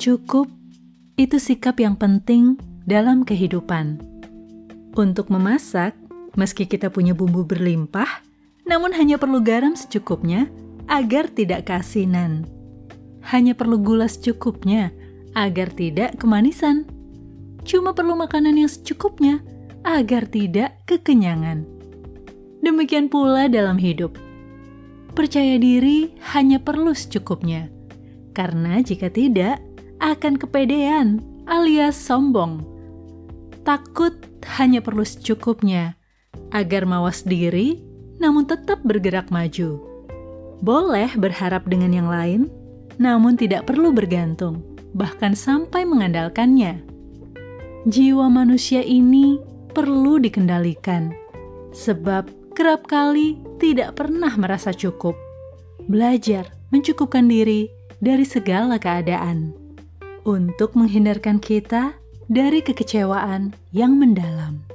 Cukup itu sikap yang penting dalam kehidupan. Untuk memasak, meski kita punya bumbu berlimpah, namun hanya perlu garam secukupnya agar tidak keasinan. Hanya perlu gula secukupnya agar tidak kemanisan. Cuma perlu makanan yang secukupnya agar tidak kekenyangan. Demikian pula dalam hidup. Percaya diri hanya perlu secukupnya, karena jika tidak, akan kepedean alias sombong. Takut hanya perlu secukupnya agar mawas diri namun tetap bergerak maju. Boleh berharap dengan yang lain, namun tidak perlu bergantung, bahkan sampai mengandalkannya. Jiwa manusia ini perlu dikendalikan, sebab kerap kali tidak pernah merasa cukup. Belajar mencukupkan diri dari segala keadaan untuk menghindarkan kita dari kekecewaan yang mendalam.